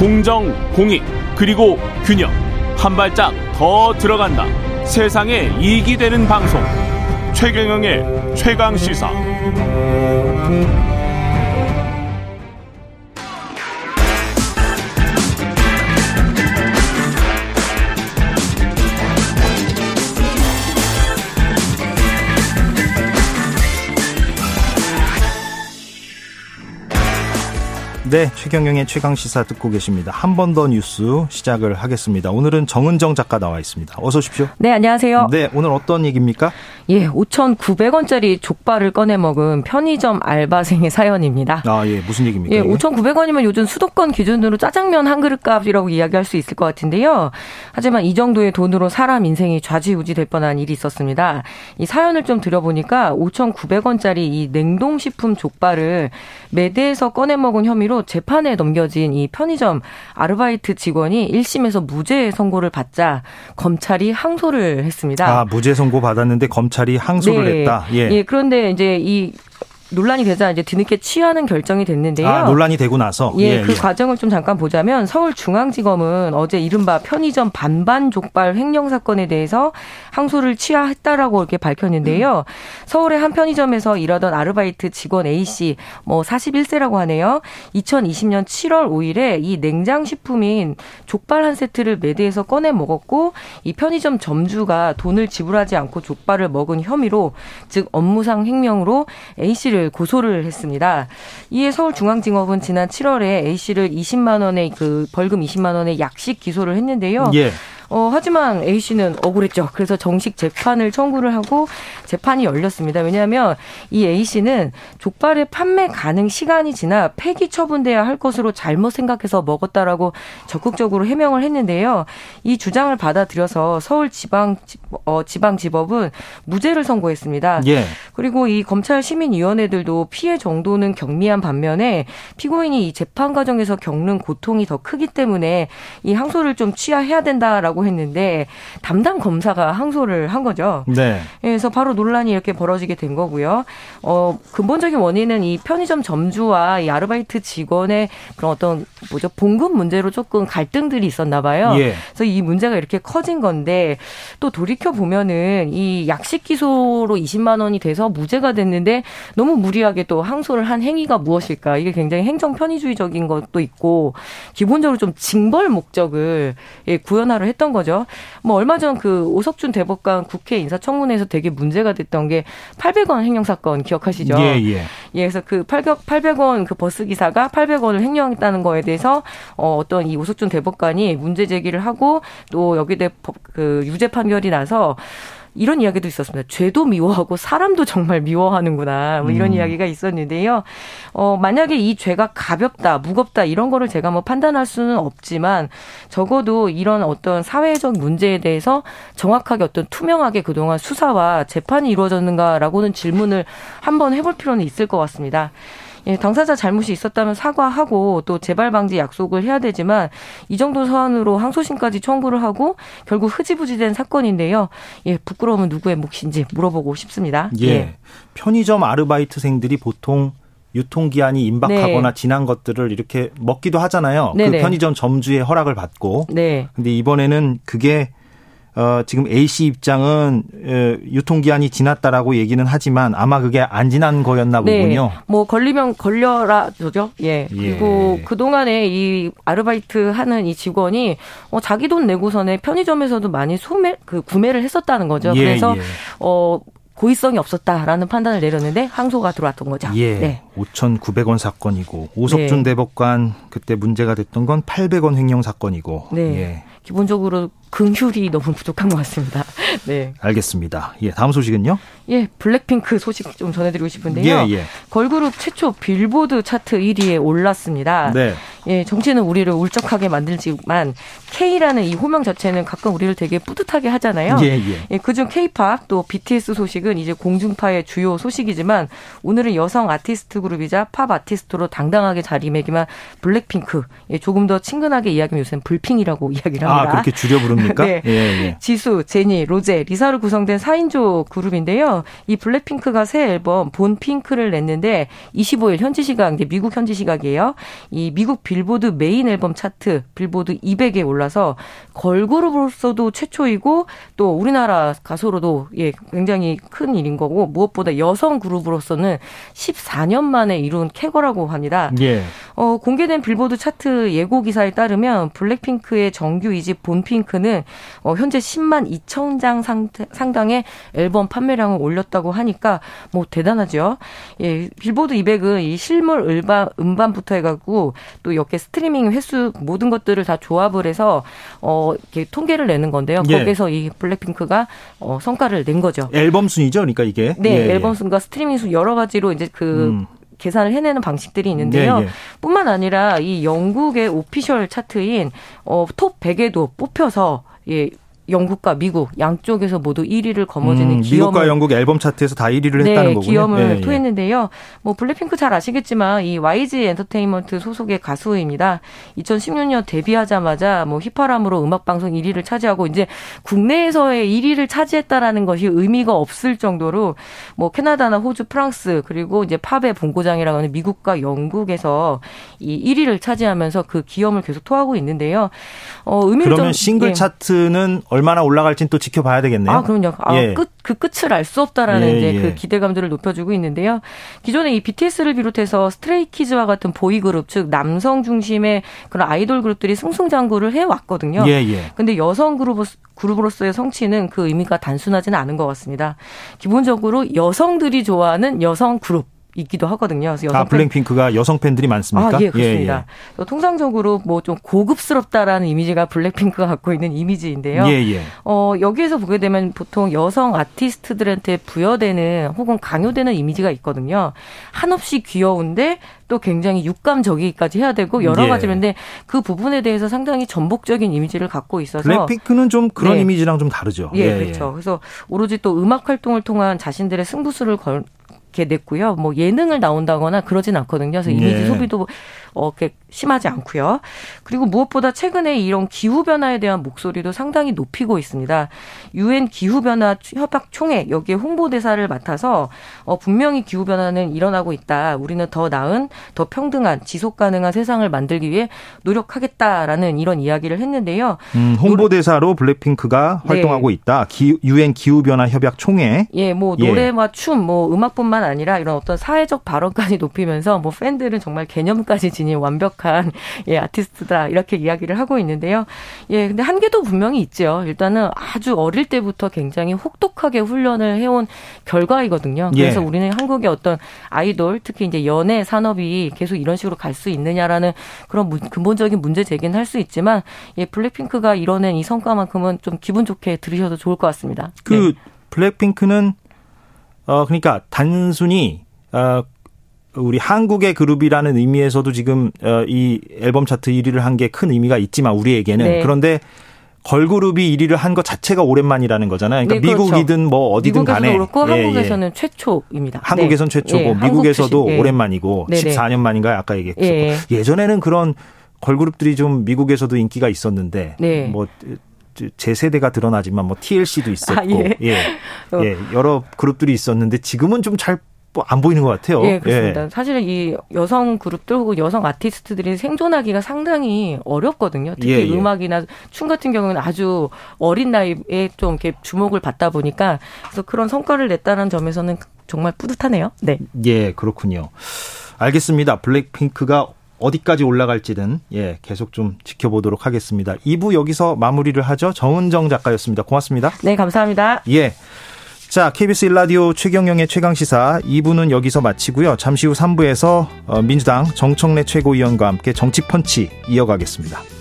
공정, 공익, 그리고 균형. 한 발짝 더 들어간다. 세상에 이익이 되는 방송. 최경영의 최강 시사. 네, 최경영의 최강 시사 듣고 계십니다. 한 번 더 뉴스 시작을 하겠습니다. 오늘은 정은정 작가 나와 있습니다. 어서 오십시오. 네, 안녕하세요. 네, 오늘 어떤 얘기입니까? 예, 5,900원짜리 족발을 꺼내 먹은 편의점 알바생의 사연입니다. 아, 예, 무슨 얘기입니까? 예, 5,900원이면 요즘 수도권 기준으로 짜장면 한 그릇 값이라고 이야기할 수 있을 것 같은데요. 하지만 이 정도의 돈으로 사람 인생이 좌지우지 될 뻔한 일이 있었습니다. 이 사연을 좀 들어보니까 5,900원짜리 이 냉동식품 족발을 매대에서 꺼내 먹은 혐의로 재판에 넘겨진 이 편의점 아르바이트 직원이 1심에서 무죄 선고를 받자 검찰이 항소를 했습니다. 아, 무죄 선고 받았는데 검찰이 항소를 네. 했다. 예. 예, 그런데 이제 이 논란이 되자 이제 뒤늦게 취하는 결정이 됐는데요. 아, 논란이 되고 나서 예, 예, 그 예. 과정을 좀 잠깐 보자면 서울중앙지검은 어제 이른바 편의점 반반 족발 횡령 사건에 대해서 항소를 취하했다라고 이렇게 밝혔는데요. 서울의 한 편의점에서 일하던 아르바이트 직원 A 씨, 뭐 41세라고 하네요. 2020년 7월 5일에 이 냉장 식품인 족발 한 세트를 매대에서 꺼내 먹었고 이 편의점 점주가 돈을 지불하지 않고 족발을 먹은 혐의로 즉 업무상 횡령으로 A 씨를 고소를 했습니다. 이에 서울중앙지검은 지난 7월에 A 씨를 20만 원의 그 벌금 20만 원의 약식 기소를 했는데요. 예. 어, 하지만 A 씨는 억울했죠. 그래서 정식 재판을 청구를 하고 재판이 열렸습니다. 왜냐하면 이 A 씨는 족발의 판매 가능 시간이 지나 폐기 처분돼야 할 것으로 잘못 생각해서 먹었다라고 적극적으로 해명을 했는데요. 이 주장을 받아들여서 서울 지방 어, 지방 지법은 무죄를 선고했습니다. 예. 그리고 이 검찰 시민위원회들도 피해 정도는 경미한 반면에 피고인이 이 재판 과정에서 겪는 고통이 더 크기 때문에 이 항소를 좀 취하해야 된다라고 했는데 담당 검사가 항소를 한 거죠. 네. 그래서 바로 논란이 이렇게 벌어지게 된 거고요. 어, 근본적인 원인은 이 편의점 점주와 이 아르바이트 직원의 그런 어떤 뭐죠 봉급 문제로 조금 갈등들이 있었나 봐요. 예. 그래서 이 문제가 이렇게 커진 건데 또 돌이켜 보면은 이 약식 기소로 20만 원이 돼서 무죄가 됐는데 너무 무리하게 또 항소를 한 행위가 무엇일까? 이게 굉장히 행정 편의주의적인 것도 있고 기본적으로 좀 징벌 목적을 예, 구현하려 했던 거죠. 뭐 얼마 전 그 오석준 대법관 국회 인사청문회에서 되게 문제가 됐던 게 800원 횡령 사건 기억하시죠? 예, 예. 예, 그래서 그 800, 800원 그 버스 기사가 800원을 횡령했다는 거에 대해서 어, 어떤 이 오석준 대법관이 문제 제기를 하고 또 여기에 대해 법- 그 유죄 판결이 나서 이런 이야기도 있었습니다. 죄도 미워하고 사람도 정말 미워하는구나. 뭐 이런 음. 이야기가 있었는데요. 어, 만약에 이 죄가 가볍다, 무겁다 이런 거를 제가 뭐 판단할 수는 없지만 적어도 이런 어떤 사회적 문제에 대해서 정확하게 어떤 투명하게 그동안 수사와 재판이 이루어졌는가라고는 질문을 한번 해볼 필요는 있을 것 같습니다. 예, 당사자 잘못이 있었다면 사과하고 또 재발 방지 약속을 해야 되지만 이 정도 사안으로 항소심까지 청구를 하고 결국 흐지부지된 사건인데요. 예, 부끄러움은 누구의 몫인지 물어보고 싶습니다. 예. 편의점 아르바이트생들이 보통 유통기한이 임박하거나 네. 지난 것들을 이렇게 먹기도 하잖아요. 그 네네. 편의점 점주의 허락을 받고. 네. 근데 이번에는 그게 어, 지금 A 씨 입장은 에, 유통기한이 지났다라고 얘기는 하지만 아마 그게 안 지난 거였나 보군요. 뭐 걸리면 걸려라 죠 예. 예. 그리고 그 동안에 이 아르바이트 하는 이 직원이 어, 자기 돈 내고서는 편의점에서도 많이 소매 그 구매를 했었다는 거죠. 예, 그래서 예. 어 고의성이 없었다라는 판단을 내렸는데 항소가 들어왔던 거죠. 예. 네. 5,900원 사건이고 오석준 네. 대법관 그때 문제가 됐던 건 800원 횡령 사건이고. 네. 예. 기본적으로 긍휼이 너무 부족한 것 같습니다. 네. 알겠습니다. 예, 다음 소식은요? 예, 블랙핑크 소식 좀 전해드리고 싶은데요. 예, 예. 걸그룹 최초 빌보드 차트 1위에 올랐습니다. 네. 예, 정치는 우리를 울적하게 만들지만 K라는 이 호명 자체는 가끔 우리를 되게 뿌듯하게 하잖아요. 예, 예. 예, 그중 K-팝 또 BTS 소식은 이제 공중파의 주요 소식이지만 오늘은 여성 아티스트 그룹이자 팝 아티스트로 당당하게 자리매김한 블랙핑크. 예, 조금 더 친근하게 이야기하면 요새는 블핑이라고 이야기를 합니다. 아, 그렇게 줄여 부릅니까? 네. 예, 예. 지수, 제니, 로제, 리사로 구성된 4인조 그룹인데요. 이 블랙핑크가 새 앨범 Born Pink를 냈는데 25일 현지 시각, 이제 미국 현지 시각이에요. 이 미국 빌보드 메인 앨범 차트 빌보드 200에 올라서 걸그룹으로서도 최초이고 또 우리나라 가수로도 예 굉장히 큰 일인 거고 무엇보다 여성 그룹으로서는 14년 만에 이룬 쾌거라고 합니다. 예. 어, 공개된 빌보드 차트 예고 기사에 따르면 블랙핑크의 정규 2집 본핑크는 어, 현재 10만 2천 장 상당의 앨범 판매량을 올렸다고 하니까 뭐 대단하죠. 예, 빌보드 200은 이 실물 음반, 음반부터 해가지고 또 이렇게 스트리밍 횟수 모든 것들을 다 조합을 해서 어, 이렇게 통계를 내는 건데요. 예. 거기서 이 블랙핑크가 어, 성과를 낸 거죠. 앨범 순이죠, 그러니까 이게. 네, 예, 예. 앨범 순과 스트리밍 순 여러 가지로 이제 그 음. 계산을 해내는 방식들이 있는데요. 예, 예. 뿐만 아니라 이 영국의 official 차트인 어, 톱 100에도 뽑혀서 예, 영국과 미국 양쪽에서 모두 1위를 거머쥐는 음, 기염을 미국과 영국 앨범 차트에서 다 1위를 네, 했다는 거군요. 기염을 네, 토했는데요. 뭐 블랙핑크 잘 아시겠지만 이 YG 엔터테인먼트 소속의 가수입니다. 2016년 데뷔하자마자 뭐 휘파람으로 음악 방송 1위를 차지하고 이제 국내에서의 1위를 차지했다라는 것이 의미가 없을 정도로 뭐 캐나다나 호주, 프랑스 그리고 이제 팝의 본고장이라고 하는 미국과 영국에서 이 1위를 차지하면서 그 기염을 계속 토하고 있는데요. 어, 그러면 싱글 예. 차트는 얼마나 올라갈지는 또 지켜봐야 되겠네요. 아, 그럼요. 아, 예. 끝, 그 끝을 알 수 없다라는 예, 이제 그 예. 기대감들을 높여주고 있는데요. 기존에 이 BTS를 비롯해서 스트레이키즈와 같은 보이 그룹, 즉 남성 중심의 그런 아이돌 그룹들이 승승장구를 해왔거든요. 예, 예. 근데 여성 그룹 그룹으로서의 성취는 그 의미가 단순하지는 않은 것 같습니다. 기본적으로 여성들이 좋아하는 여성 그룹이기도 하거든요. 그래서 여성 아, 블랙핑크가 여성 팬들이 많습니까? 아, 예, 그렇습니다. 예, 예. 통상적으로 뭐 좀 고급스럽다라는 이미지가 블랙핑크가 갖고 있는 이미지인데요. 예, 예. 어, 여기에서 보게 되면 보통 여성 아티스트들한테 부여되는 혹은 강요되는 이미지가 있거든요. 한없이 귀여운데 또 굉장히 육감적이기까지 해야 되고 여러 예. 가지인데 그 부분에 대해서 상당히 전복적인 이미지를 갖고 있어서 블랙핑크는 좀 그런 네. 이미지랑 좀 다르죠. 예, 예, 그렇죠. 그래서 오로지 또 음악 활동을 통한 자신들의 승부수를 걸, 이렇게 냈고요. 뭐 예능을 나온다거나 그러진 않거든요. 그래서 이미지 예. 소비도 어, 이렇게 심하지 않고요. 그리고 무엇보다 최근에 이런 기후 변화에 대한 목소리도 상당히 높이고 있습니다. 유엔 기후 변화 협약 총회 여기에 홍보대사를 맡아서 어, 분명히 기후 변화는 일어나고 있다. 우리는 더 나은, 더 평등한, 지속 가능한 세상을 만들기 위해 노력하겠다라는 이런 이야기를 했는데요. 음, 홍보대사로 블랙핑크가 네. 활동하고 있다. 기, 유엔 기후 변화 협약 총회. 예, 뭐 예. 노래와 예. 춤, 뭐 음악뿐만 아니라 이런 어떤 사회적 발언까지 높이면서 뭐 팬들은 정말 개념까지 지닌 완벽 한 예, 아티스트다 이렇게 이야기를 하고 있는데요. 예, 근데 한계도 분명히 있죠. 일단은 아주 어릴 때부터 굉장히 혹독하게 훈련을 해온 결과이거든요. 예. 그래서 예. 우리는 한국의 어떤 아이돌 특히 이제 연예 산업이 계속 이런 식으로 갈 수 있느냐라는 그런 근본적인 문제 제기는 할 수 있지만 예, 블랙핑크가 이뤄낸 이 성과만큼은 좀 기분 좋게 들으셔도 좋을 것 같습니다. 그 네. 블랙핑크는 어 그러니까 단순히 어 우리 한국의 그룹이라는 의미에서도 지금 어, 이 앨범 차트 1위를 한 게 큰 의미가 있지만 우리에게는 네. 그런데 걸그룹이 1위를 한 것 자체가 오랜만이라는 거잖아요. 그러니까 네, 그렇죠. 미국이든 뭐 어디든 간에 그렇고 예, 한국에서는 예. 최초입니다. 한국에선 네. 최초고 예, 미국에서도 예. 오랜만이고 14년 만인가요? 아까 얘기했죠. 예. 전에는 그런 걸그룹들이 좀 미국에서도 인기가 있었는데 네. 뭐제 세대가 드러나지만 뭐 TLC도 있었고 아, 예. 예. 어. 예. 여러 그룹들이 있었는데 지금은 좀잘 뭐 안 보이는 것 같아요. 예, 그렇습니다. 예. 사실은 이 여성 그룹들 혹은 여성 아티스트들이 생존하기가 상당히 어렵거든요. 특히 예, 예. 음악이나 춤 같은 경우는 아주 어린 나이에 좀 이렇게 주목을 받다 보니까 그래서 그런 성과를 냈다는 점에서는 정말 뿌듯하네요. 네. 예, 그렇군요. 알겠습니다. 블랙핑크가 어디까지 올라갈지는 예, 계속 좀 지켜보도록 하겠습니다. 2부 여기서 마무리를 하죠. 정은정 작가였습니다. 고맙습니다. 네, 감사합니다. 예. 자, KBS 일라디오 최경영의 최강시사 2부는 여기서 마치고요. 잠시 후 3부에서 어, 민주당 정청래 최고위원과 함께 정치펀치 이어가겠습니다.